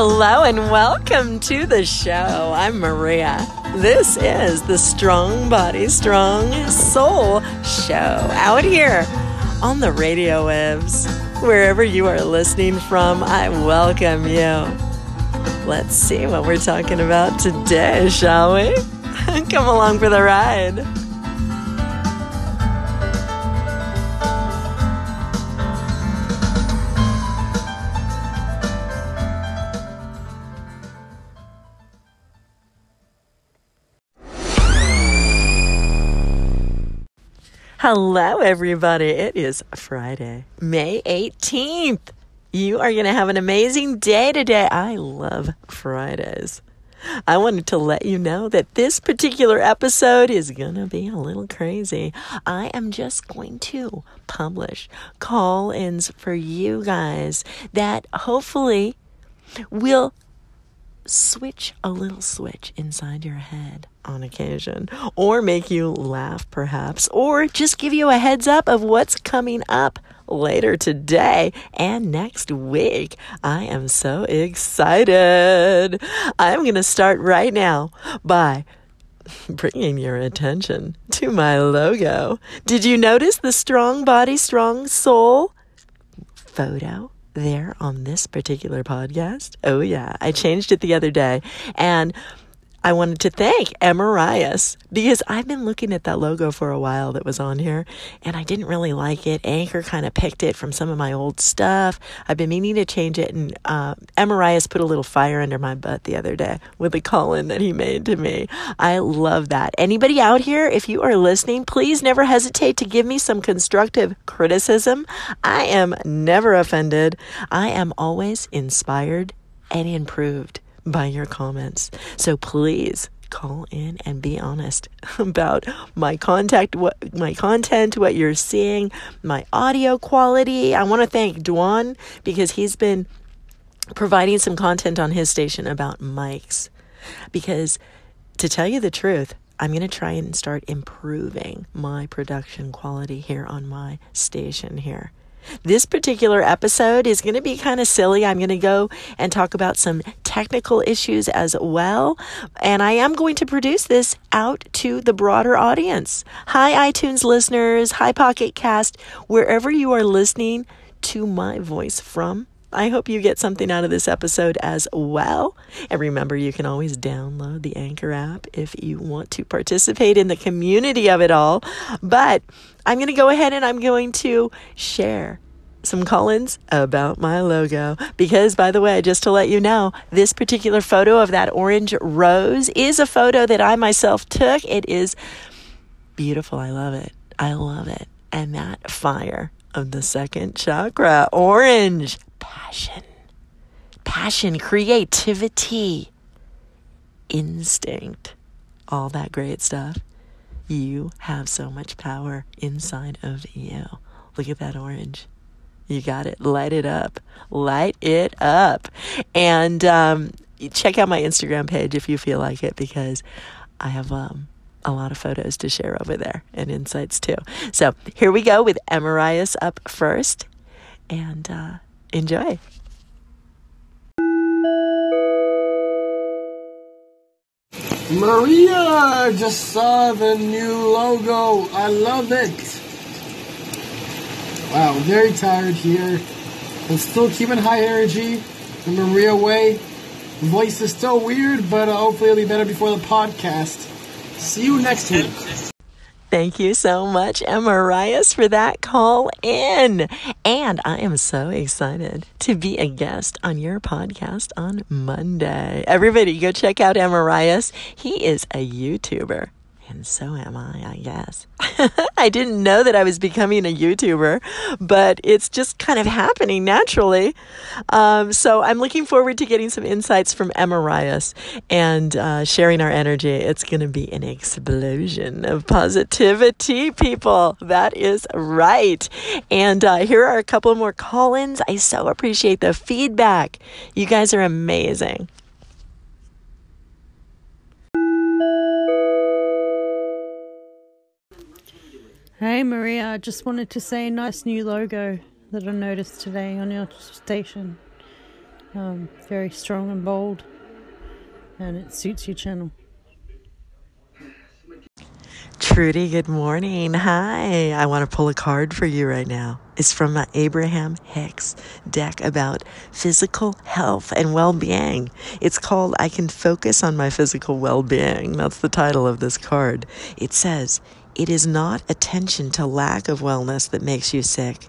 Hello and welcome to the show. I'm Maria. This is the Strong Body, Strong Soul show out here on the radio waves. Wherever you are listening from, I welcome you. Let's see what we're talking about today, shall we? Come along for the ride. Hello, everybody. It is Friday, May 18th. You are going to have an amazing day today. I love Fridays. I wanted to let you know that this particular episode is going to be a little crazy. I am just going to publish call ins for you guys that hopefully will switch a little switch inside your head on occasion, or make you laugh perhaps, or just give you a heads up of what's coming up later today and next week. I am so excited. I'm going to start right now by bringing your attention to my logo. Did you notice the strong body, strong soul photo? There on this particular podcast. Oh, yeah. I changed it the other day. And I wanted to thank Emarias because I've been looking at that logo for a while that was on here and I didn't really like it. Anchor kind of picked it from some of my old stuff. I've been meaning to change it and uh, Emarias put a little fire under my butt the other day with a call in that he made to me. I love that. Anybody out here, if you are listening, please never hesitate to give me some constructive criticism. I am never offended. I am always inspired and improved by your comments. So please call in and be honest about my contact what my content what you're seeing my audio quality. I want to thank Dwan because he's been providing some content on his station about mics. Because to tell you the truth i'm going to try and start improving my production quality here on my station here this particular episode is going to be kind of silly. I'm going to go and talk about some technical issues as well. And I am going to produce this out to the broader audience. Hi, iTunes listeners. Hi, Pocket Cast. Wherever you are listening to my voice from, I hope you get something out of this episode as well. And remember, you can always download the Anchor app if you want to participate in the community of it all. But I'm going to go ahead and I'm going to share some Collins about my logo. Because, by the way, just to let you know, this particular photo of that orange rose is a photo that I myself took. It is beautiful. I love it. I love it. And that fire of the second chakra, orange passion, passion, creativity, instinct, all that great stuff. You have so much power inside of you. Look at that orange. You got it. Light it up. Light it up. And um, check out my Instagram page if you feel like it because I have um, a lot of photos to share over there and insights too. So here we go with Emarias up first and uh, enjoy. Maria just saw the new logo. I love it. Wow, very tired here. I'm still keeping high energy the Maria way. The voice is still weird, but uh, hopefully it'll be better before the podcast. See you next week. Thank you so much, Emarias, for that call in. And I am so excited to be a guest on your podcast on Monday. Everybody, go check out Emarias. He is a YouTuber. And so am I, I guess. I didn't know that I was becoming a YouTuber, but it's just kind of happening naturally. Um, so I'm looking forward to getting some insights from Emarias and uh, sharing our energy. It's going to be an explosion of positivity, people. That is right. And uh, here are a couple more call ins. I so appreciate the feedback. You guys are amazing. Hey Maria, I just wanted to say a nice new logo that I noticed today on your station. Um, very strong and bold, and it suits your channel. Trudy, good morning. Hi. I want to pull a card for you right now. It's from my Abraham Hicks deck about physical health and well being. It's called I Can Focus on My Physical Well Being. That's the title of this card. It says, It is not attention to lack of wellness that makes you sick,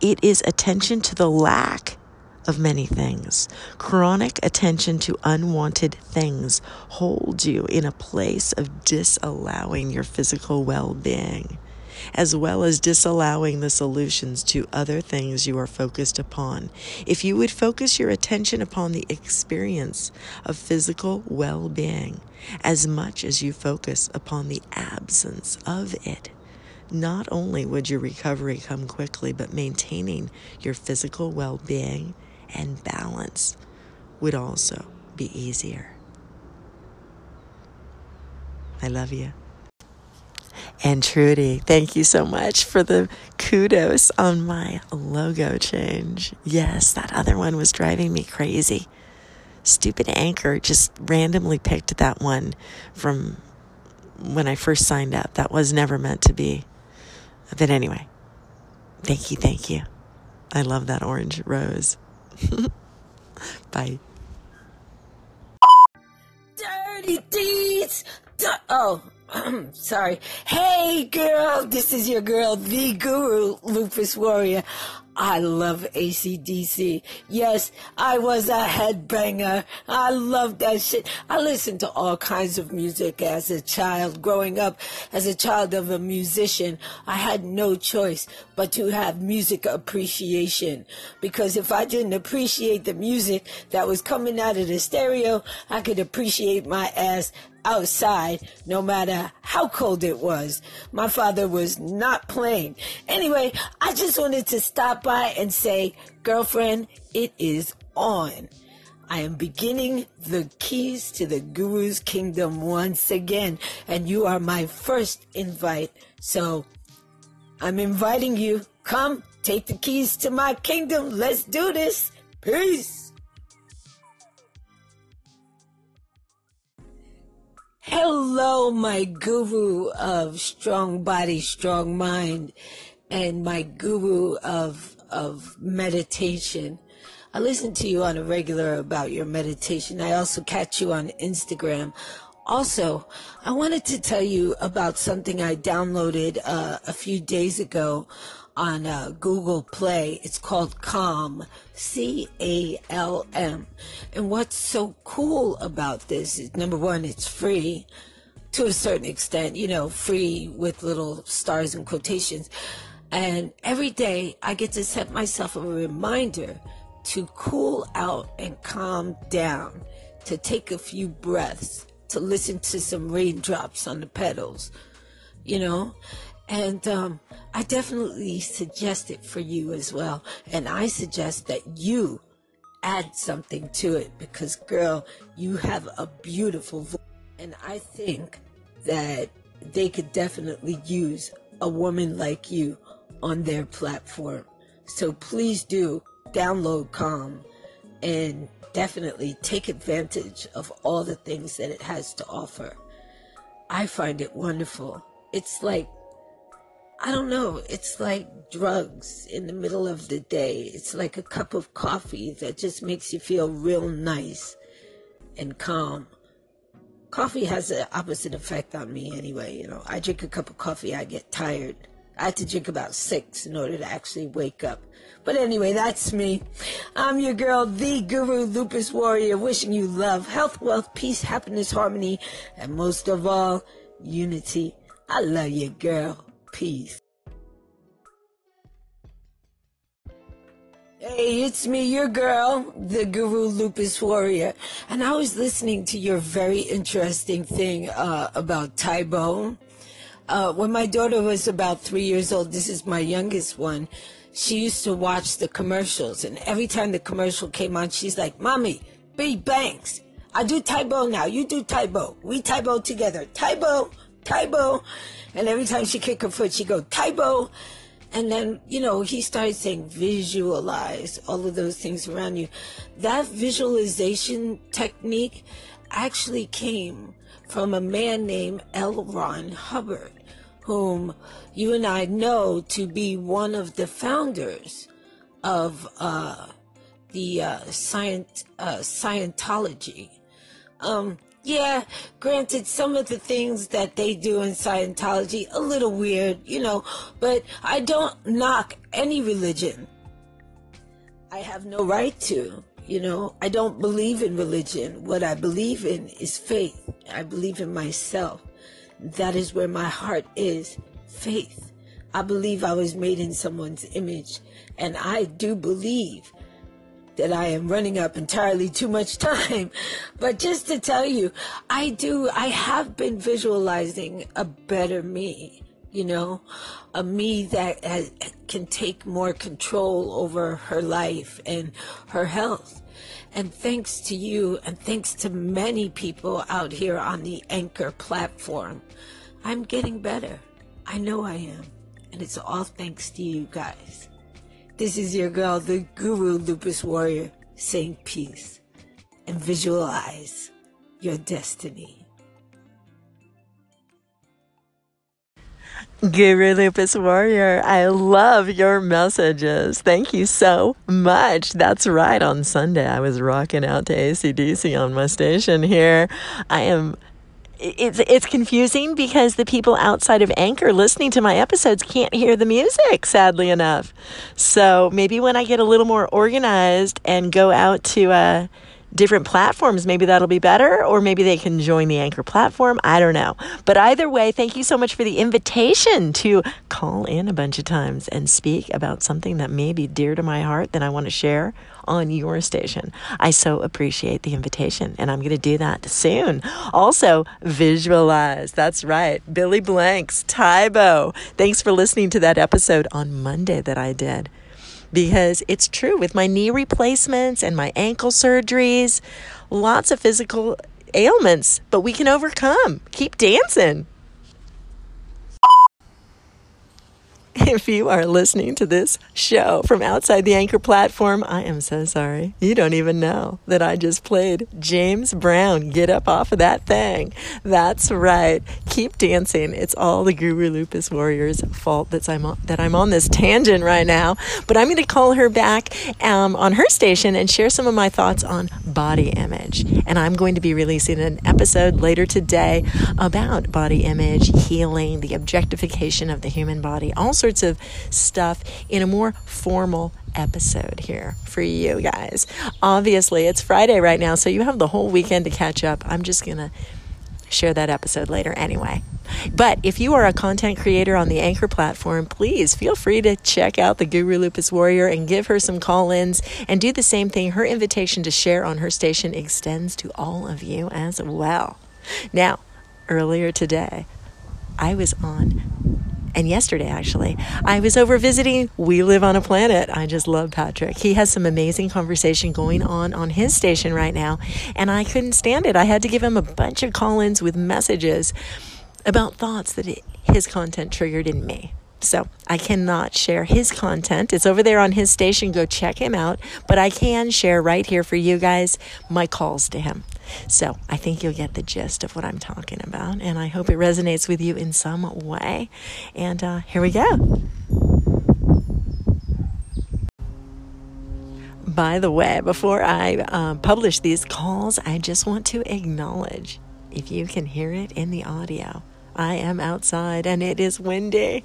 it is attention to the lack of many things. Chronic attention to unwanted things holds you in a place of disallowing your physical well being, as well as disallowing the solutions to other things you are focused upon. If you would focus your attention upon the experience of physical well being as much as you focus upon the absence of it, not only would your recovery come quickly, but maintaining your physical well being and balance would also be easier. I love you. And Trudy, thank you so much for the kudos on my logo change. Yes, that other one was driving me crazy. Stupid Anchor just randomly picked that one from when I first signed up. That was never meant to be. But anyway, thank you, thank you. I love that orange rose. Bye. Dirty deeds. oh, sorry. Hey, girl. This is your girl, the guru, Lupus Warrior. I love ACDC. Yes, I was a headbanger. I love that shit. I listened to all kinds of music as a child. Growing up as a child of a musician, I had no choice but to have music appreciation. Because if I didn't appreciate the music that was coming out of the stereo, I could appreciate my ass outside no matter how cold it was. My father was not playing. Anyway, I just wanted to stop by and say, girlfriend, it is on. I am beginning the keys to the Guru's kingdom once again, and you are my first invite. So I'm inviting you. Come, take the keys to my kingdom. Let's do this. Peace. Hello, my guru of strong body, strong mind, and my guru of of meditation. I listen to you on a regular about your meditation. I also catch you on Instagram. Also, I wanted to tell you about something I downloaded uh, a few days ago on uh, Google Play. It's called Calm, C A L M. And what's so cool about this is number one, it's free to a certain extent, you know, free with little stars and quotations. And every day I get to set myself a reminder to cool out and calm down, to take a few breaths, to listen to some raindrops on the petals, you know? And um, I definitely suggest it for you as well. And I suggest that you add something to it because, girl, you have a beautiful voice. And I think that they could definitely use a woman like you on their platform. So please do download Calm and definitely take advantage of all the things that it has to offer. I find it wonderful. It's like I don't know. It's like drugs in the middle of the day. It's like a cup of coffee that just makes you feel real nice and calm. Coffee has an opposite effect on me anyway. You know, I drink a cup of coffee, I get tired. I have to drink about six in order to actually wake up. But anyway, that's me. I'm your girl, the Guru Lupus Warrior, wishing you love, health, wealth, peace, happiness, harmony, and most of all, unity. I love you, girl. Peace. Hey, it's me, your girl, the Guru Lupus Warrior. And I was listening to your very interesting thing uh, about Tae Bo. Uh, when my daughter was about three years old, this is my youngest one, she used to watch the commercials. And every time the commercial came on, she's like, Mommy, B Banks, I do Tae Bo now. You do Tae Bo. We Tae Bo together. Tae Bo, Tae Bo. And every time she kick her foot, she go, Tae Bo. And then, you know, he started saying visualize all of those things around you. That visualization technique actually came from a man named L. Ron Hubbard, whom you and I know to be one of the founders of uh, the uh, uh, Scientology. Um, yeah, granted, some of the things that they do in Scientology a little weird, you know, but I don't knock any religion. I have no right to, you know. I don't believe in religion. What I believe in is faith. I believe in myself. That is where my heart is. Faith. I believe I was made in someone's image, and I do believe that I am running up entirely too much time. But just to tell you, I do, I have been visualizing a better me, you know, a me that has, can take more control over her life and her health. And thanks to you and thanks to many people out here on the Anchor platform, I'm getting better. I know I am. And it's all thanks to you guys. This is your girl, the Guru Lupus Warrior, saying peace and visualize your destiny. Guru Lupus Warrior, I love your messages. Thank you so much. That's right. On Sunday, I was rocking out to ACDC on my station here. I am it's it's confusing because the people outside of Anchor listening to my episodes can't hear the music, sadly enough. So maybe when I get a little more organized and go out to uh, different platforms, maybe that'll be better, or maybe they can join the Anchor platform. I don't know. But either way, thank you so much for the invitation to call in a bunch of times and speak about something that may be dear to my heart that I want to share on your station. I so appreciate the invitation, and I'm going to do that soon. Also, visualize. That's right. Billy Blanks, Tae Bo. Thanks for listening to that episode on Monday that I did because it's true with my knee replacements and my ankle surgeries, lots of physical ailments, but we can overcome. Keep dancing. If you are listening to this show from outside the Anchor platform, I am so sorry. You don't even know that I just played James Brown. Get up off of that thing. That's right. Keep dancing. It's all the Guru Lupus Warrior's fault that I'm on, that I'm on this tangent right now. But I'm going to call her back um, on her station and share some of my thoughts on body image. And I'm going to be releasing an episode later today about body image, healing, the objectification of the human body, all sorts of stuff in a more formal episode here for you guys. Obviously, it's Friday right now, so you have the whole weekend to catch up. I'm just going to share that episode later anyway. But if you are a content creator on the Anchor platform, please feel free to check out the Guru Lupus Warrior and give her some call ins and do the same thing. Her invitation to share on her station extends to all of you as well. Now, earlier today, I was on and yesterday actually i was over visiting we live on a planet i just love patrick he has some amazing conversation going on on his station right now and i couldn't stand it i had to give him a bunch of call-ins with messages about thoughts that it, his content triggered in me so I cannot share his content. It's over there on his station. Go check him out. But I can share right here for you guys my calls to him. So I think you'll get the gist of what I'm talking about. And I hope it resonates with you in some way. And uh, here we go. By the way, before I uh, publish these calls, I just want to acknowledge if you can hear it in the audio, I am outside and it is windy.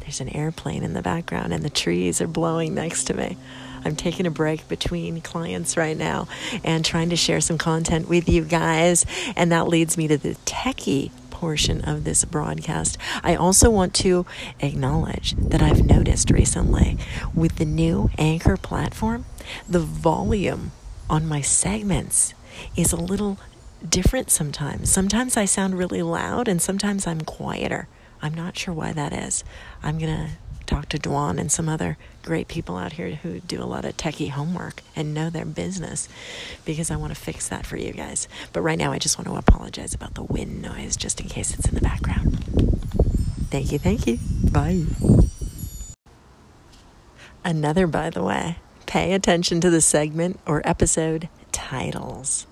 There's an airplane in the background, and the trees are blowing next to me. I'm taking a break between clients right now and trying to share some content with you guys. And that leads me to the techie portion of this broadcast. I also want to acknowledge that I've noticed recently with the new Anchor platform, the volume on my segments is a little different sometimes. Sometimes I sound really loud and sometimes I'm quieter. I'm not sure why that is. I'm going to talk to Dwan and some other great people out here who do a lot of techie homework and know their business because I want to fix that for you guys. But right now, I just want to apologize about the wind noise just in case it's in the background. Thank you, thank you. Bye. Another, by the way, pay attention to the segment or episode titles.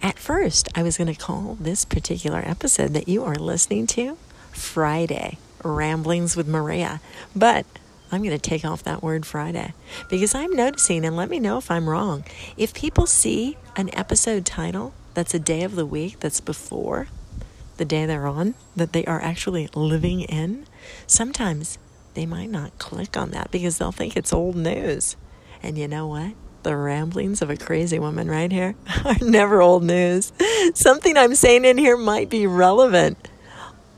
At first, I was going to call this particular episode that you are listening to Friday Ramblings with Maria, but I'm going to take off that word Friday because I'm noticing, and let me know if I'm wrong, if people see an episode title that's a day of the week that's before the day they're on, that they are actually living in, sometimes they might not click on that because they'll think it's old news. And you know what? The ramblings of a crazy woman right here are never old news. Something I'm saying in here might be relevant.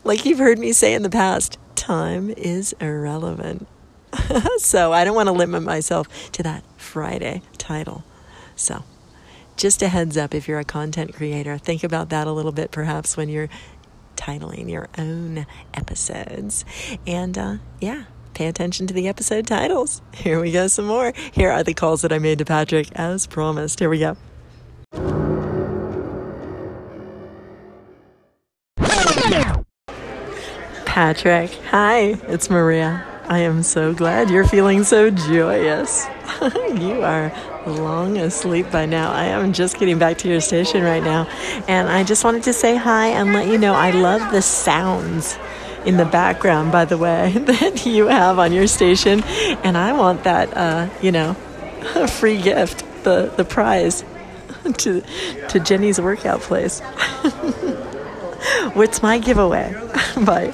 Like you've heard me say in the past, time is irrelevant. so I don't want to limit myself to that Friday title. So just a heads up if you're a content creator, think about that a little bit perhaps when you're titling your own episodes. And uh, yeah, pay attention to the episode titles. Here we go, some more. Here are the calls that I made to Patrick as promised. Here we go. Patrick, hi, it's Maria. I am so glad you're feeling so joyous. you are long asleep by now. I am just getting back to your station right now. And I just wanted to say hi and let you know I love the sounds in the background, by the way, that you have on your station. And I want that, uh, you know, free gift, the, the prize to, to Jenny's workout place. What's my giveaway? Bye.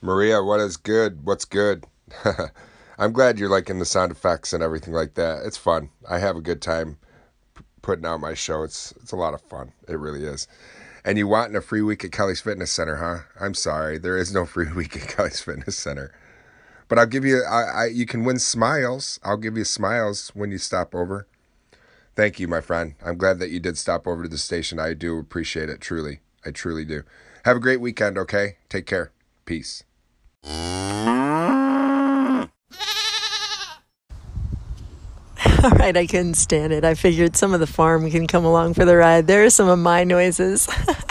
Maria, what is good? What's good? I'm glad you're liking the sound effects and everything like that. It's fun. I have a good time putting out my show. It's it's a lot of fun. It really is. And you want a free week at Kelly's Fitness Center, huh? I'm sorry, there is no free week at Kelly's Fitness Center. But I'll give you. I, I you can win smiles. I'll give you smiles when you stop over. Thank you, my friend. I'm glad that you did stop over to the station. I do appreciate it. Truly, I truly do. Have a great weekend. Okay. Take care. Peace. All right, I couldn't stand it. I figured some of the farm can come along for the ride. There are some of my noises.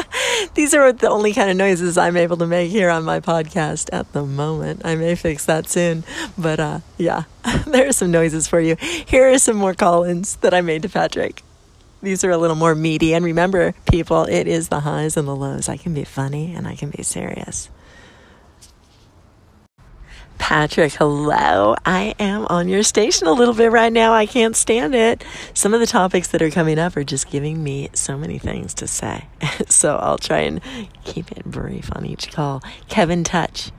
These are the only kind of noises I'm able to make here on my podcast at the moment. I may fix that soon, but uh, yeah, there are some noises for you. Here are some more call-ins that I made to Patrick. These are a little more meaty, and remember, people, it is the highs and the lows. I can be funny and I can be serious. Patrick, hello. I am on your station a little bit right now. I can't stand it. Some of the topics that are coming up are just giving me so many things to say. so I'll try and keep it brief on each call. Kevin Touch.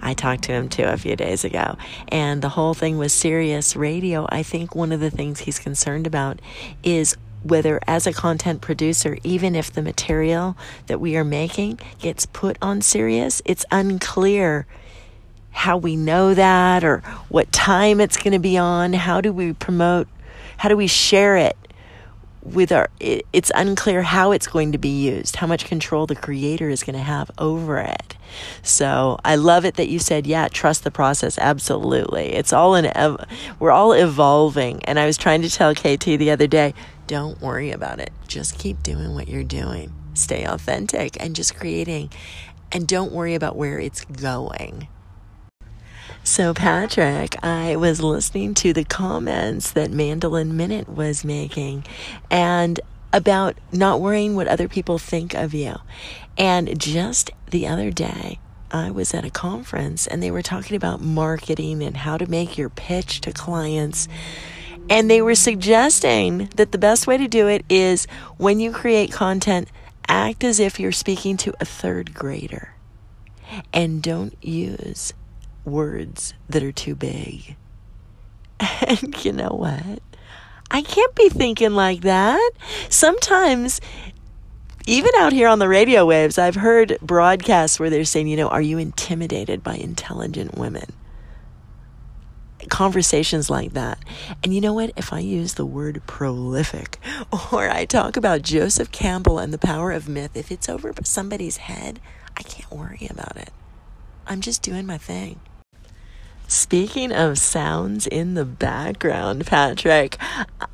I talked to him too a few days ago, and the whole thing was Sirius radio. I think one of the things he's concerned about is whether as a content producer, even if the material that we are making gets put on Sirius, it's unclear how we know that or what time it's going to be on. How do we promote? How do we share it with our? It, it's unclear how it's going to be used, how much control the creator is going to have over it. So I love it that you said, yeah, trust the process. Absolutely. It's all in, ev- we're all evolving. And I was trying to tell KT the other day, don't worry about it. Just keep doing what you're doing. Stay authentic and just creating. And don't worry about where it's going. So, Patrick, I was listening to the comments that Mandolin Minute was making and about not worrying what other people think of you. And just the other day, I was at a conference and they were talking about marketing and how to make your pitch to clients. And they were suggesting that the best way to do it is when you create content, act as if you're speaking to a third grader and don't use words that are too big. And you know what? I can't be thinking like that. Sometimes, even out here on the radio waves, I've heard broadcasts where they're saying, you know, are you intimidated by intelligent women? Conversations like that. And you know what? If I use the word prolific or I talk about Joseph Campbell and the power of myth, if it's over somebody's head, I can't worry about it. I'm just doing my thing. Speaking of sounds in the background, Patrick,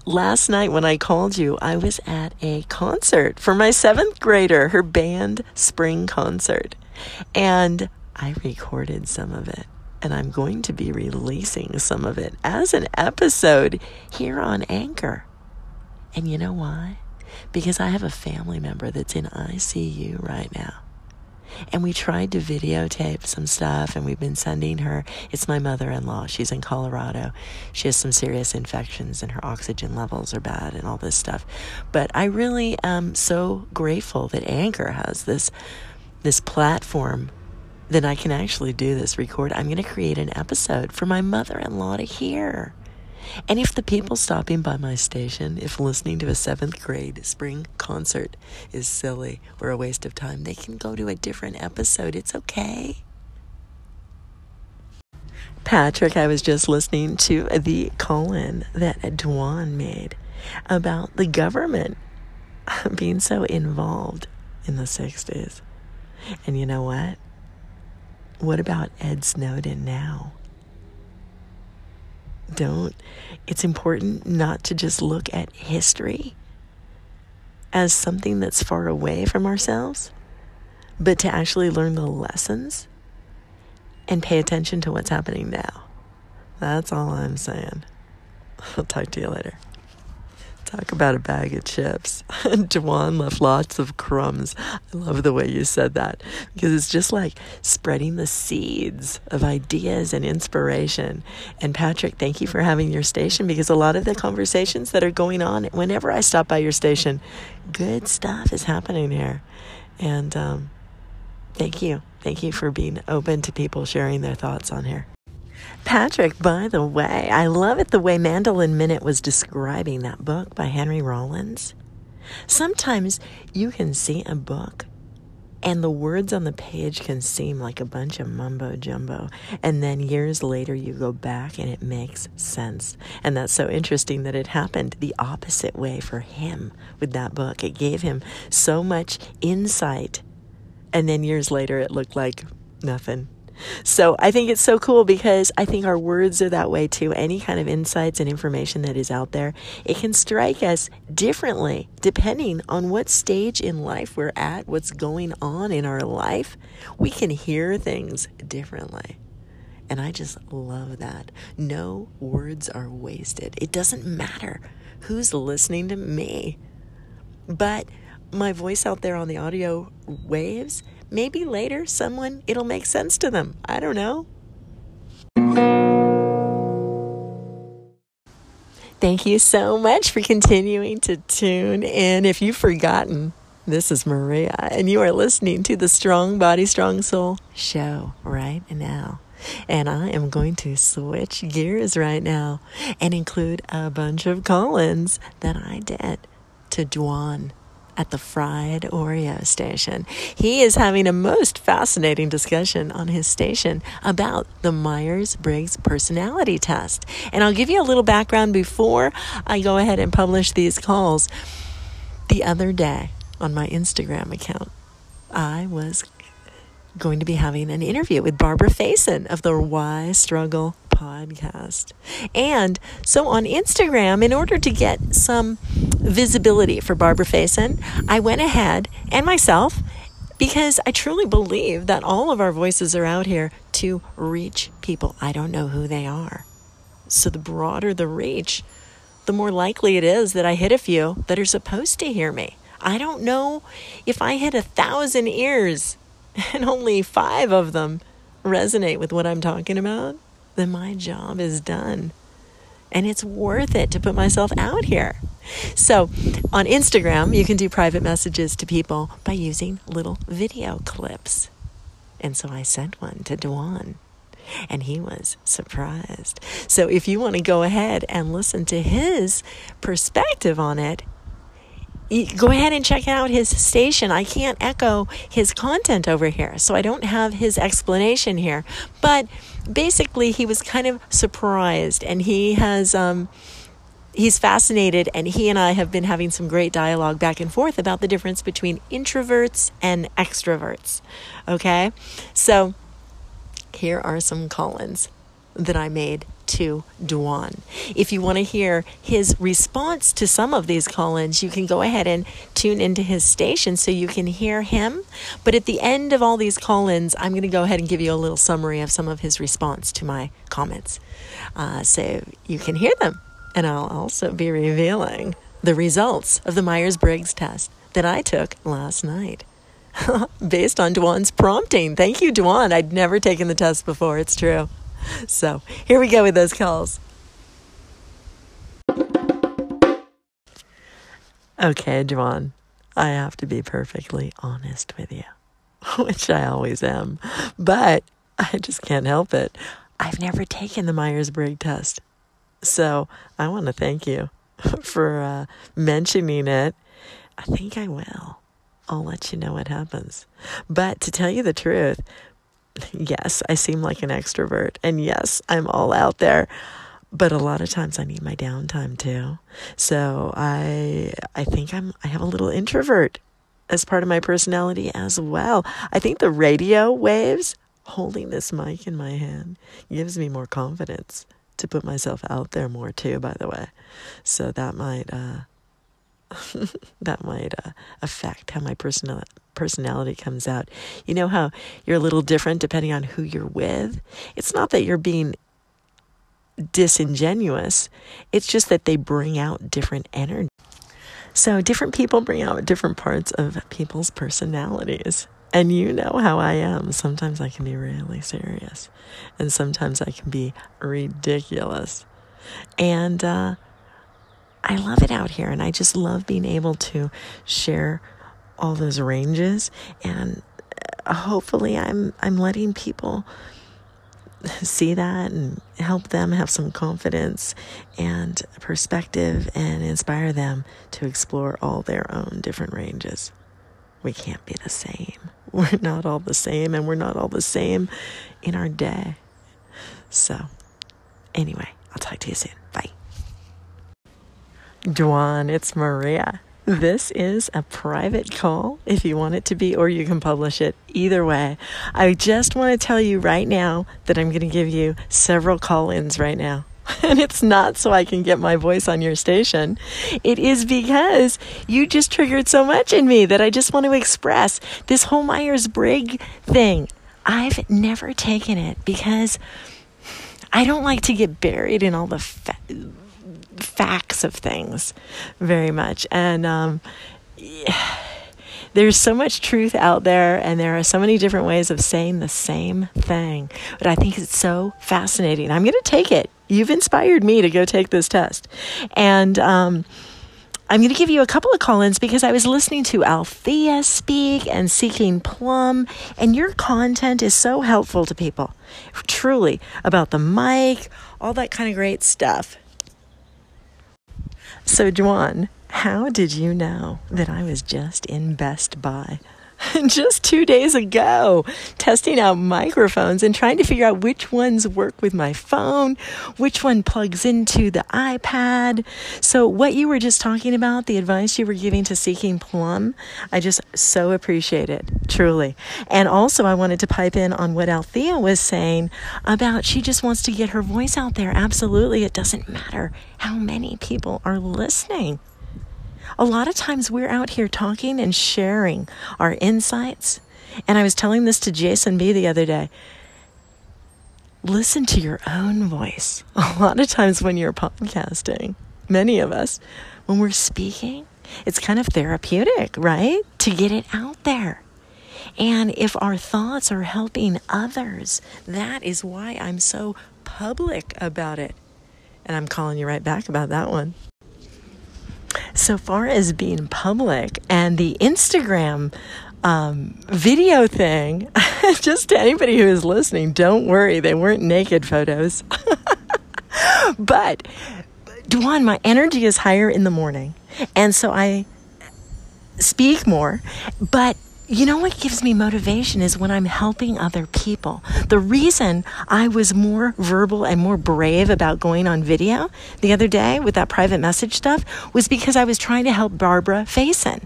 last night when I called you, I was at a concert for my seventh grader, her band spring concert. And I recorded some of it. and I'm going to be releasing some of it as an episode here on Anchor. And you know why? Because I have a family member that's in ICU right now. And we tried to videotape some stuff and we've been sending her. It's my mother in law. She's in Colorado. She has some serious infections and her oxygen levels are bad and all this stuff. But I really am so grateful that Anchor has this this platform that I can actually do this record. I'm going to create an episode for my mother in law to hear. And if the people stopping by my station, if listening to a seventh grade spring concert is silly or a waste of time, they can go to a different episode. It's okay. Patrick, I was just listening to the call in that Dwan made about the government being so involved in the 60s. And you know what? What about Ed Snowden now? Don't. It's important not to just look at history as something that's far away from ourselves, but to actually learn the lessons and pay attention to what's happening now. That's all I'm saying. I'll talk to you later. Talk about a bag of chips. Dwan left lots of crumbs. I love the way you said that because it's just like spreading the seeds of ideas and inspiration. And Patrick, thank you for having your station because a lot of the conversations that are going on whenever I stop by your station, good stuff is happening here. And um, thank you. Thank you for being open to people sharing their thoughts on here. Patrick, by the way, I love it the way Mandolin Minute was describing that book by Henry Rollins. Sometimes you can see a book and the words on the page can seem like a bunch of mumbo jumbo. And then years later, you go back and it makes sense. And that's so interesting that it happened the opposite way for him with that book. It gave him so much insight. And then years later, it looked like nothing. So I think it's so cool because I think our words are that way too. Any kind of insights and information that is out there, it can strike us differently depending on what stage in life we're at, what's going on in our life. We can hear things differently. And I just love that. No words are wasted. It doesn't matter who's listening to me. But my voice out there on the audio waves maybe later someone, it'll make sense to them. I don't know. Thank you so much for continuing to tune in. If you've forgotten, this is Maria, and you are listening to the Strong Body, Strong Soul show right now. And I am going to switch gears right now and include a bunch of call ins that I did to Dwan at the Fryed Oreo station. He is having a most fascinating discussion on his station about the Myers Briggs personality test. And I'll give you a little background before I go ahead and publish these calls. The other day on my Instagram account, I was going to be having an interview with Barbara Faison of the Why Struggle podcast. And so on Instagram, in order to get some visibility for Barbara Faison, I went ahead and myself because I truly believe that all of our voices are out here to reach people. I don't know who they are. So the broader the reach, the more likely it is that I hit a few that are supposed to hear me. I don't know if I hit a thousand ears and only five of them resonate with what I'm talking about, then my job is done. And it's worth it to put myself out here. So on Instagram, you can do private messages to people by using little video clips. And so I sent one to Dwan, and he was surprised. So if you want to go ahead and listen to his perspective on it, go ahead and check out his station. I can't echo his content over here, so I don't have his explanation here. But basically, he was kind of surprised, and he has. Um, he's fascinated, and he and I have been having some great dialogue back and forth about the difference between introverts and extroverts. Okay? So, here are some call ins that I made to Dwan. If you want to hear his response to some of these call ins, you can go ahead and tune into his station so you can hear him. But at the end of all these call ins, I'm going to go ahead and give you a little summary of some of his response to my comments uh, so you can hear them. And I'll also be revealing the results of the Myers Briggs test that I took last night. Based on Dwan's prompting. Thank you, Dwan. I'd never taken the test before. It's true. So here we go with those calls. Okay, Dwan, I have to be perfectly honest with you, which I always am, but I just can't help it. I've never taken the Myers Briggs test. So I want to thank you for uh, mentioning it. I think I will. I'll let you know what happens. But to tell you the truth, yes, I seem like an extrovert. And yes, I'm all out there. But a lot of times I need my downtime too. So I I think I'm I have a little introvert as part of my personality as well. I think the radio waves holding this mic in my hand gives me more confidence to put myself out there more too by the way. So that might uh that might uh, affect how my personal personality comes out. You know how you're a little different depending on who you're with? It's not that you're being disingenuous, it's just that they bring out different energy. So, different people bring out different parts of people's personalities. And you know how I am. Sometimes I can be really serious, and sometimes I can be ridiculous. And uh, I love it out here, and I just love being able to share all those ranges. And uh, hopefully, I'm I'm letting people see that and help them have some confidence and perspective and inspire them to explore all their own different ranges. We can't be the same. We're not all the same, and we're not all the same in our day. So, anyway, I'll talk to you soon. Bye. Dwan, it's Maria. This is a private call if you want it to be, or you can publish it. Either way, I just want to tell you right now that I'm going to give you several call ins right now. And it's not so I can get my voice on your station. It is because you just triggered so much in me that I just want to express this whole Myers Briggs thing. I've never taken it because I don't like to get buried in all the fa- facts of things very much. And um, yeah, there's so much truth out there, and there are so many different ways of saying the same thing. But I think it's so fascinating. I'm going to take it. You've inspired me to go take this test. And, um, I'm going to give you a couple of call ins because I was listening to Althea speak and Seeking Plum, and your content is so helpful to people. Truly, about the mic, all that kind of great stuff. So, Dwan, how did you know that I was just in Best Buy? just two days ago, testing out microphones and trying to figure out which ones work with my phone, which one plugs into the iPad. So, what you were just talking about, the advice you were giving to Seeking Plum, I just so appreciate it, truly. And also, I wanted to pipe in on what Althea was saying about she just wants to get her voice out there. Absolutely, it doesn't matter how many people are listening. A lot of times we're out here talking and sharing our insights. And I was telling this to Jason B the other day. Listen to your own voice. A lot of times when you're podcasting, many of us, when we're speaking, it's kind of therapeutic, right? To get it out there. And if our thoughts are helping others, that is why I'm so public about it. And I'm calling you right back about that one so far as being public and the Instagram um, video thing, just to anybody who is listening, don't worry, they weren't naked photos. but, Dwan, my energy is higher in the morning. And so I speak more, but you know what gives me motivation is when I'm helping other people. The reason I was more verbal and more brave about going on video the other day with that private message stuff was because I was trying to help Barbara Faison.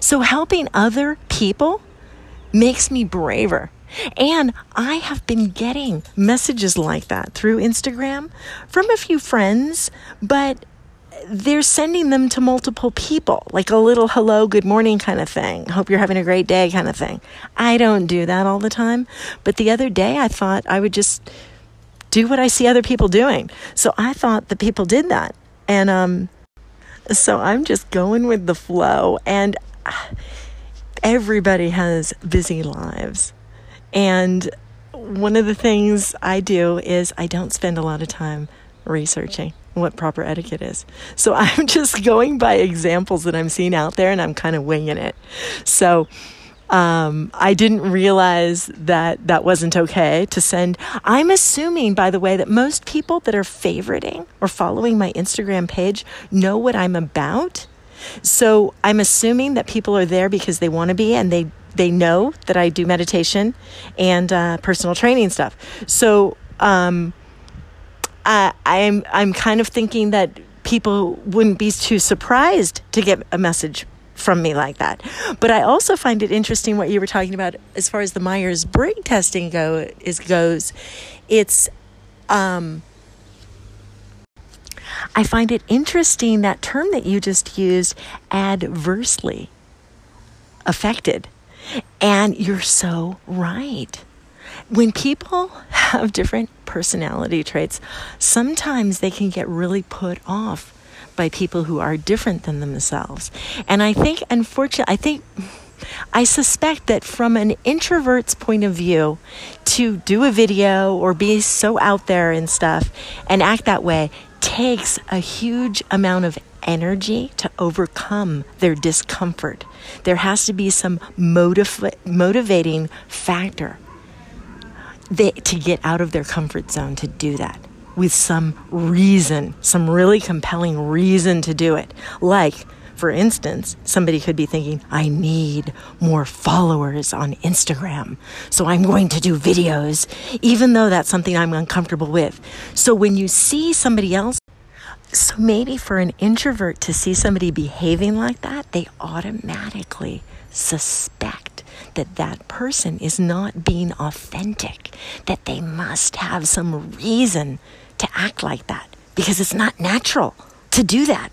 So helping other people makes me braver. And I have been getting messages like that through Instagram from a few friends, but they're sending them to multiple people, like a little hello, good morning kind of thing. Hope you're having a great day kind of thing. I don't do that all the time. But the other day I thought I would just do what I see other people doing. So I thought that people did that. And um, so I'm just going with the flow. And everybody has busy lives. And one of the things I do is I don't spend a lot of time researching what proper etiquette is. So I'm just going by examples that I'm seeing out there and I'm kind of winging it. So um, I didn't realize that that wasn't okay to send. I'm assuming, by the way, that most people that are favoriting or following my Instagram page know what I'm about. So I'm assuming that people are there because they want to be and they they know that I do meditation and uh, personal training stuff. So um, I'm I'm kind of thinking that people wouldn't be too surprised to get a message from me like that. But I also find it interesting what you were talking about as far as the Myers Briggs testing go is goes. It's um, I find it interesting that term that you just used, adversely affected. And you're so right. When people have different personality traits, sometimes they can get really put off by people who are different than themselves. And I think, unfortunately, I think. I suspect that from an introvert's point of view, to do a video or be so out there and stuff and act that way takes a huge amount of energy to overcome their discomfort. There has to be some motiv- motivating factor they, to get out of their comfort zone to do that with some reason, some really compelling reason to do it. Like, for instance, somebody could be thinking, I need more followers on Instagram. So I'm going to do videos, even though that's something I'm uncomfortable with. So when you see somebody else, so maybe for an introvert to see somebody behaving like that, they automatically suspect that that person is not being authentic, that they must have some reason to act like that because it's not natural to do that.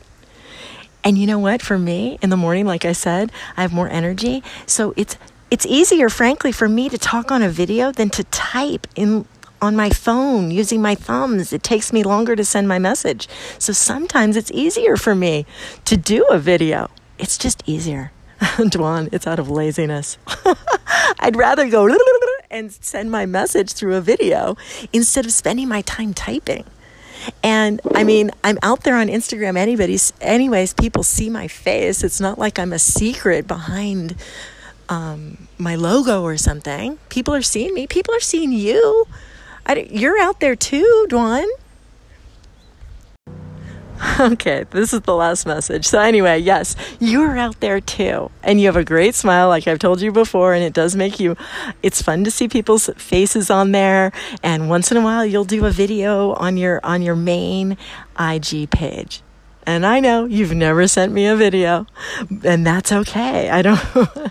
And you know what? For me, in the morning, like I said, I have more energy. So it's it's easier, frankly, for me to talk on a video than to type in on my phone using my thumbs. It takes me longer to send my message. So sometimes it's easier for me to do a video. It's just easier. Dwan, it's out of laziness. I'd rather go and send my message through a video instead of spending my time typing. And I mean, I'm out there on Instagram anybody's anyways, people see my face. It's not like I'm a secret behind um, my logo or something. People are seeing me. People are seeing you. I, you're out there too, Dwan. Okay, this is the last message. So, anyway, yes, you're out there too. And you have a great smile, like I've told you before, and it does make you, it's fun to see people's faces on there. And once in a while, you'll do a video on your, on your main IG page. And I know you've never sent me a video, and that's okay. I don't,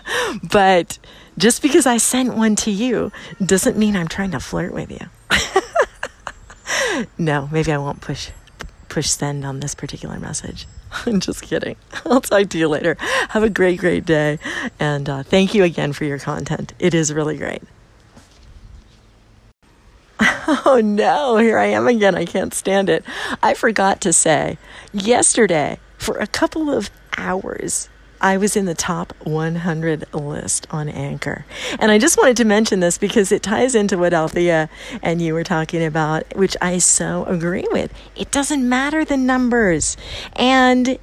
but just because I sent one to you doesn't mean I'm trying to flirt with you. no, maybe I won't push push send on this particular message. I'm just kidding. I'll talk to you later. Have a great, great day. And uh, thank you again for your content. It is really great. Oh no, here I am again. I can't stand it. I forgot to say yesterday, for a couple of hours, I was in the top 100 list on Anchor. And I just wanted to mention this because it ties into what Althea and you were talking about, which I so agree with. It doesn't matter the numbers. And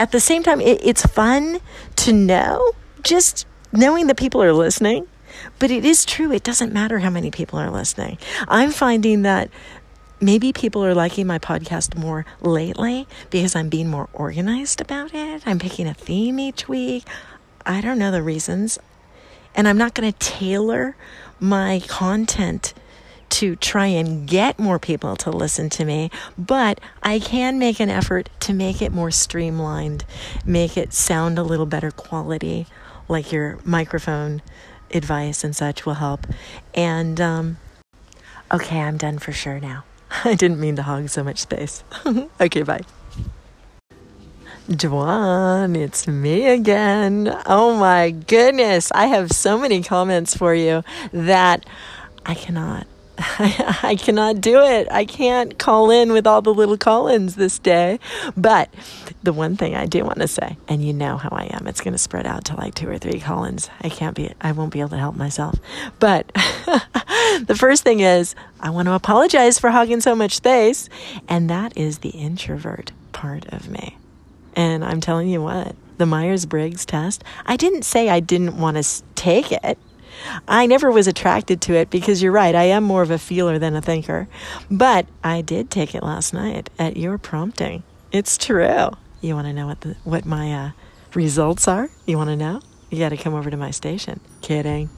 at the same time, it, it's fun to know just knowing that people are listening. But it is true, it doesn't matter how many people are listening. I'm finding that maybe people are liking my podcast more lately because I'm being more organized about it. I'm picking a theme each week. I don't know the reasons. And I'm not going to tailor my content to try and get more people to listen to me, but I can make an effort to make it more streamlined, make it sound a little better quality, like your microphone advice and such will help. And um, okay, I'm done for sure now. I didn't mean to hog so much space. okay, bye. Dwan, it's me again. Oh my goodness. I have so many comments for you that I cannot. I cannot do it. I can't call in with all the little call ins this day. But the one thing I do want to say, and you know how I am, it's going to spread out to like two or three call ins. I can't be, I won't be able to help myself. But the first thing is, I want to apologize for hogging so much space. And that is the introvert part of me. And I'm telling you what, the Myers Briggs test, I didn't say I didn't want to take it. I never was attracted to it because you're right, I am more of a feeler than a thinker. But I did take it last night at your prompting. It's true. You want to know what the, what my uh, results are? You want to know? You got to come over to my station. Kidding.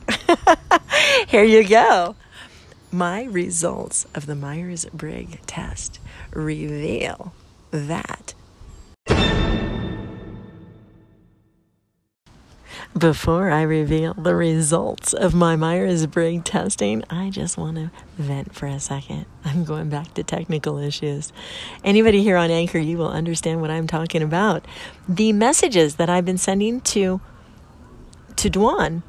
Here you go. My results of the Myers Briggs test reveal that Before I reveal the results of my Myers Briggs testing, I just want to vent for a second. I'm going back to technical issues. Anybody here on Anchor, you will understand what I'm talking about. The messages that I've been sending to to Dwan,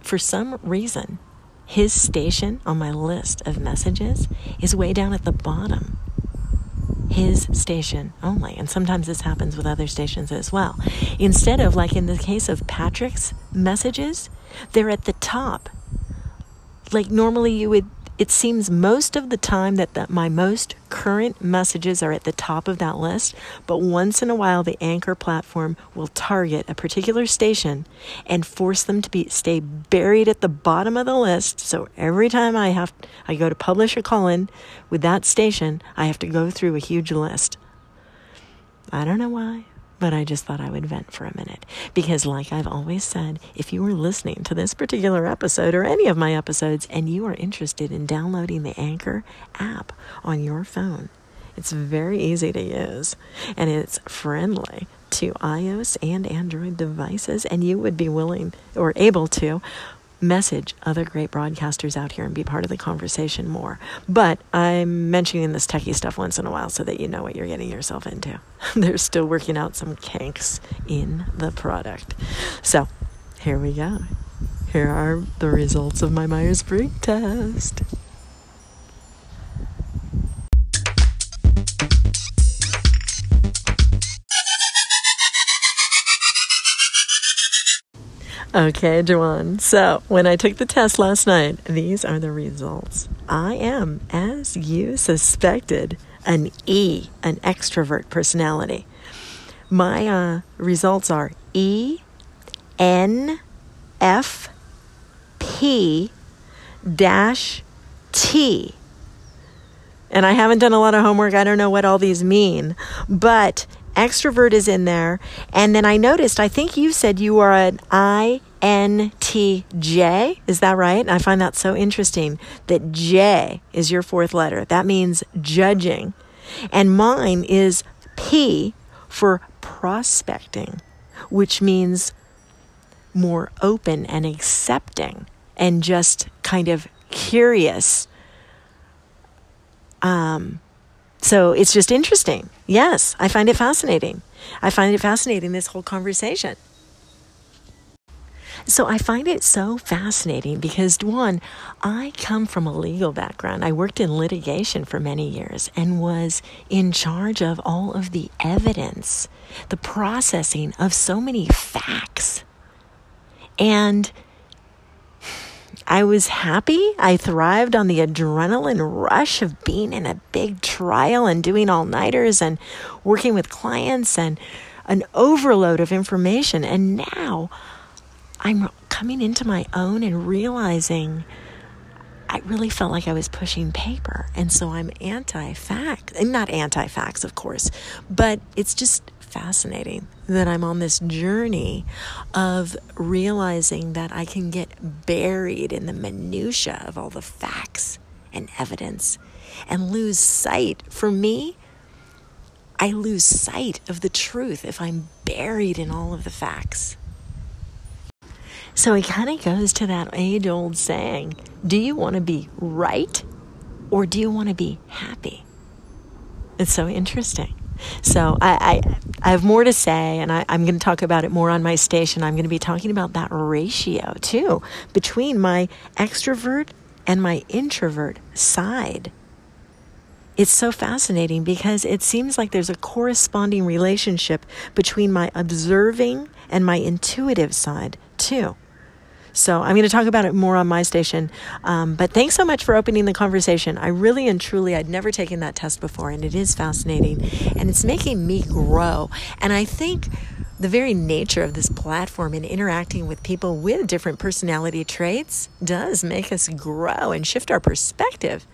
for some reason, his station on my list of messages is way down at the bottom his station only. And sometimes this happens with other stations as well. Instead of, like in the case of Patrick's messages, they're at the top. Like normally you would it seems most of the time that the, my most current messages are at the top of that list, but once in a while the anchor platform will target a particular station and force them to be stay buried at the bottom of the list. So every time I have I go to publish a call in with that station, I have to go through a huge list. I don't know why but I just thought I would vent for a minute. Because, like I've always said, if you are listening to this particular episode or any of my episodes and you are interested in downloading the Anchor app on your phone, it's very easy to use and it's friendly to iOS and Android devices, and you would be willing or able to message other great broadcasters out here and be part of the conversation more. But I'm mentioning this techie stuff once in a while so that you know what you're getting yourself into. They're still working out some kinks in the product. So here we go. Here are the results of my Myers Briggs test. Okay, Joanne. So, when I took the test last night, these are the results. I am, as you suspected, an E, an extrovert personality. My uh, results are E, N, F, P, dash, T. And I haven't done a lot of homework. I don't know what all these mean, but extrovert is in there. And then I noticed, I think you said you are an INTJ. Is that right? I find that so interesting that J is your fourth letter. That means judging. And mine is P for prospecting, which means more open and accepting and just kind of curious. Um, so it's just interesting. Yes, I find it fascinating. I find it fascinating, this whole conversation. So I find it so fascinating because, one, I come from a legal background. I worked in litigation for many years and was in charge of all of the evidence, the processing of so many facts. And I was happy. I thrived on the adrenaline rush of being in a big trial and doing all nighters and working with clients and an overload of information. And now I'm coming into my own and realizing I really felt like I was pushing paper. And so I'm anti fact, not anti facts, of course, but it's just fascinating that I'm on this journey of realizing that I can get buried in the minutia of all the facts and evidence and lose sight. For me, I lose sight of the truth if I'm buried in all of the facts. So it kind of goes to that age old saying do you want to be right or do you want to be happy? It's so interesting. So I, I, I have more to say, and I, I'm going to talk about it more on my station. I'm going to be talking about that ratio too between my extrovert and my introvert side. It's so fascinating because it seems like there's a corresponding relationship between my observing and my intuitive side too. So I'm going to talk about it more on my station. Um, but thanks so much for opening the conversation. I really and truly, I'd never taken that test before, and it is fascinating. And it's making me grow. And I think the very nature of this platform and interacting with people with different personality traits does make us grow and shift our perspective.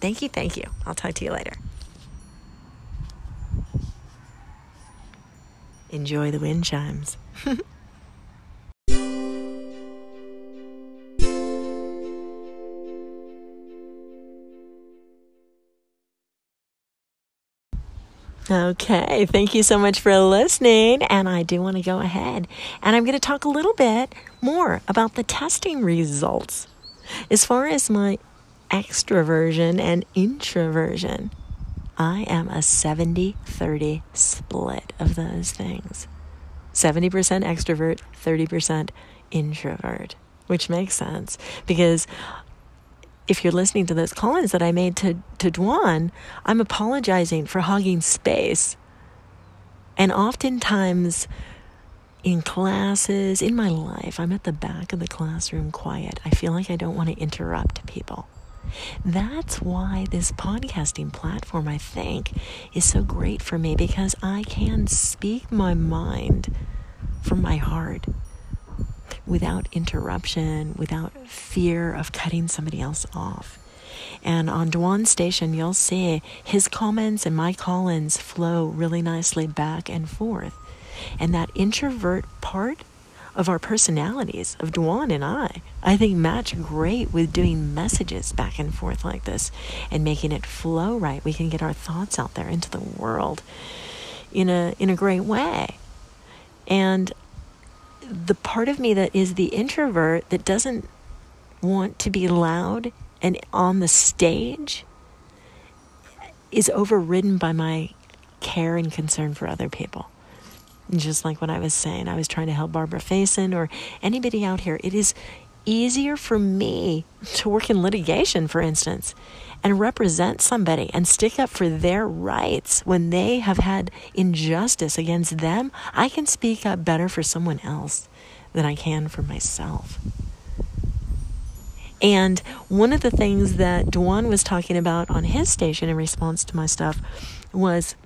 Thank you. Thank you. I'll talk to you later. Enjoy the wind chimes. Okay, thank you so much for listening. And I do want to go ahead and I'm going to talk a little bit more about the testing results. As far as my extroversion and introversion, I am a 70 30 split of those things 70% extrovert, 30% introvert, which makes sense because if you're listening to those call-ins that I made to, to Dwan, I'm apologizing for hogging space. And oftentimes in classes, in my life, I'm at the back of the classroom quiet. I feel like I don't want to interrupt people. That's why this podcasting platform, I think, is so great for me because I can speak my mind from my heart without interruption, without fear of cutting somebody else off. And on Dwan's station, you'll see his comments and my call ins flow really nicely back and forth. And that introvert part of our personalities, of Dwan and I, I think match great with doing messages back and forth like this and making it flow right. We can get our thoughts out there into the world in a in a great way. And the part of me that is the introvert that doesn't want to be loud and on the stage is overridden by my care and concern for other people. Just like what I was saying, I was trying to help Barbara Faison or anybody out here. It is easier for me to work in litigation, for instance, and represent somebody and stick up for their rights when they have had injustice against them. I can speak up better for someone else than I can for myself. And one of the things that Dwan was talking about on his station in response to my stuff was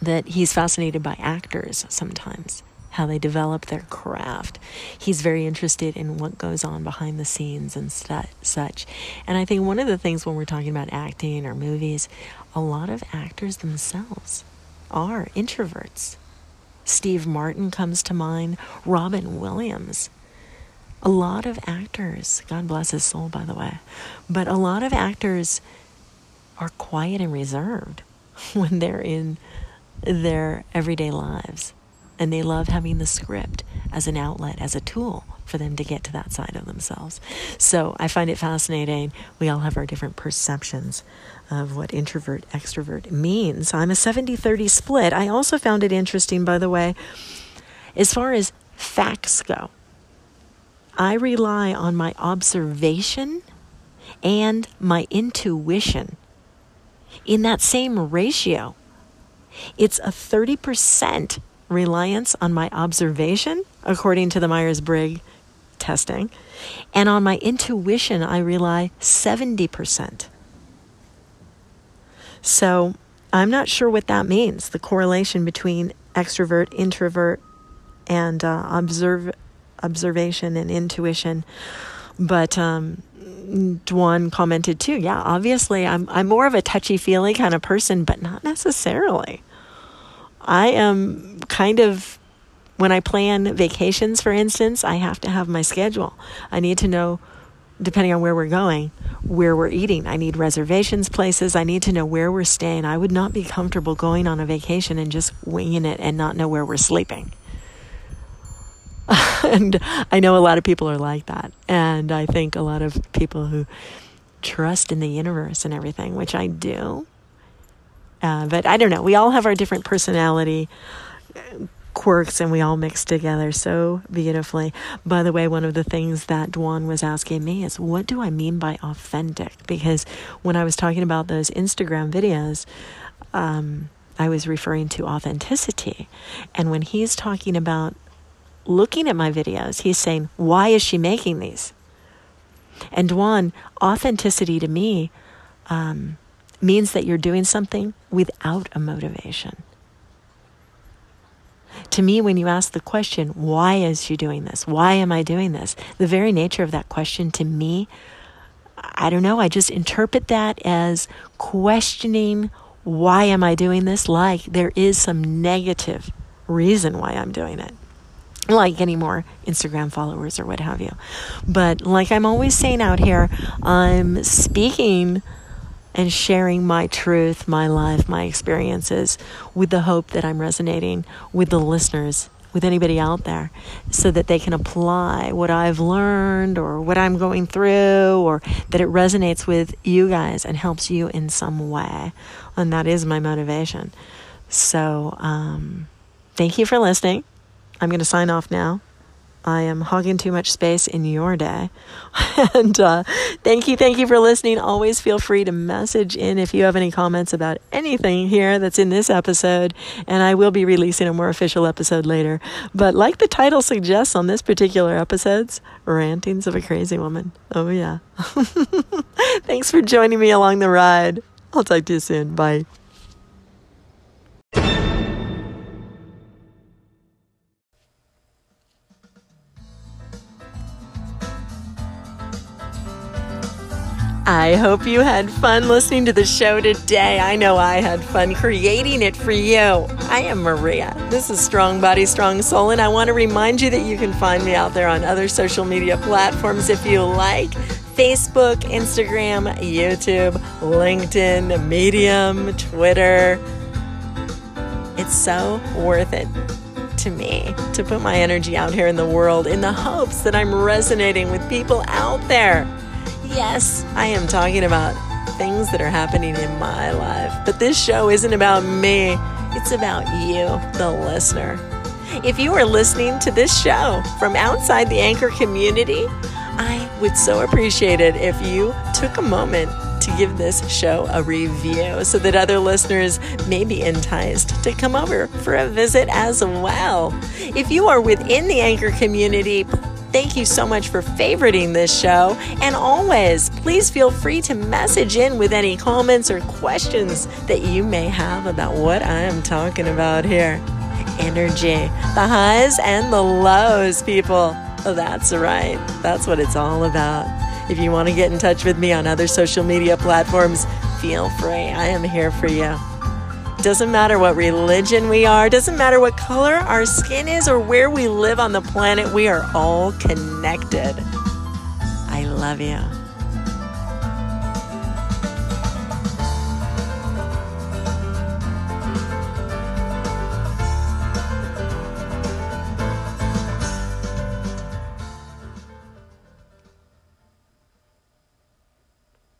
that he's fascinated by actors sometimes how they develop their craft. He's very interested in what goes on behind the scenes and such. And I think one of the things when we're talking about acting or movies, a lot of actors themselves are introverts. Steve Martin comes to mind, Robin Williams. A lot of actors, God bless his soul, by the way, but a lot of actors are quiet and reserved when they're in their everyday lives and they love having the script as an outlet, as a tool for them to get to that side of themselves. So I find it fascinating. We all have our different perceptions of what introvert extrovert means. I'm a 70 30 split. I also found it interesting, by the way, as far as facts go. I rely on my observation and my intuition in that same ratio. It's a 30% reliance on my observation, according to the Myers Briggs testing, and on my intuition, I rely 70%. So I'm not sure what that means the correlation between extrovert, introvert, and uh, observe, observation and intuition. But um, Dwan commented too, yeah, obviously I'm, I'm more of a touchy feely kind of person, but not necessarily. I am kind of when I plan vacations, for instance, I have to have my schedule. I need to know, depending on where we're going, where we're eating. I need reservations places. I need to know where we're staying. I would not be comfortable going on a vacation and just winging it and not know where we're sleeping. and I know a lot of people are like that. And I think a lot of people who trust in the universe and everything, which I do. Uh, but I don't know. We all have our different personality quirks and we all mix together so beautifully. By the way, one of the things that Dwan was asking me is what do I mean by authentic? Because when I was talking about those Instagram videos, um, I was referring to authenticity. And when he's talking about looking at my videos, he's saying, Why is she making these? And Dwan, authenticity to me um, means that you're doing something without a motivation. To me, when you ask the question, why is she doing this? Why am I doing this? The very nature of that question to me, I don't know, I just interpret that as questioning why am I doing this? Like there is some negative reason why I'm doing it. Like any more Instagram followers or what have you. But like I'm always saying out here, I'm speaking and sharing my truth, my life, my experiences with the hope that I'm resonating with the listeners, with anybody out there, so that they can apply what I've learned or what I'm going through, or that it resonates with you guys and helps you in some way. And that is my motivation. So, um, thank you for listening. I'm going to sign off now. I am hogging too much space in your day. and uh, thank you, thank you for listening. Always feel free to message in if you have any comments about anything here that's in this episode. And I will be releasing a more official episode later. But like the title suggests on this particular episode's Rantings of a Crazy Woman. Oh, yeah. Thanks for joining me along the ride. I'll talk to you soon. Bye. I hope you had fun listening to the show today. I know I had fun creating it for you. I am Maria. This is Strong Body, Strong Soul, and I want to remind you that you can find me out there on other social media platforms if you like Facebook, Instagram, YouTube, LinkedIn, Medium, Twitter. It's so worth it to me to put my energy out here in the world in the hopes that I'm resonating with people out there Yes, I am talking about things that are happening in my life. But this show isn't about me, it's about you, the listener. If you are listening to this show from outside the anchor community, I would so appreciate it if you took a moment to give this show a review so that other listeners may be enticed to come over for a visit as well. If you are within the anchor community, Thank you so much for favoriting this show. And always, please feel free to message in with any comments or questions that you may have about what I am talking about here. Energy, the highs and the lows, people. Oh, that's right. That's what it's all about. If you want to get in touch with me on other social media platforms, feel free. I am here for you. It doesn't matter what religion we are, doesn't matter what color our skin is or where we live on the planet, we are all connected. I love you.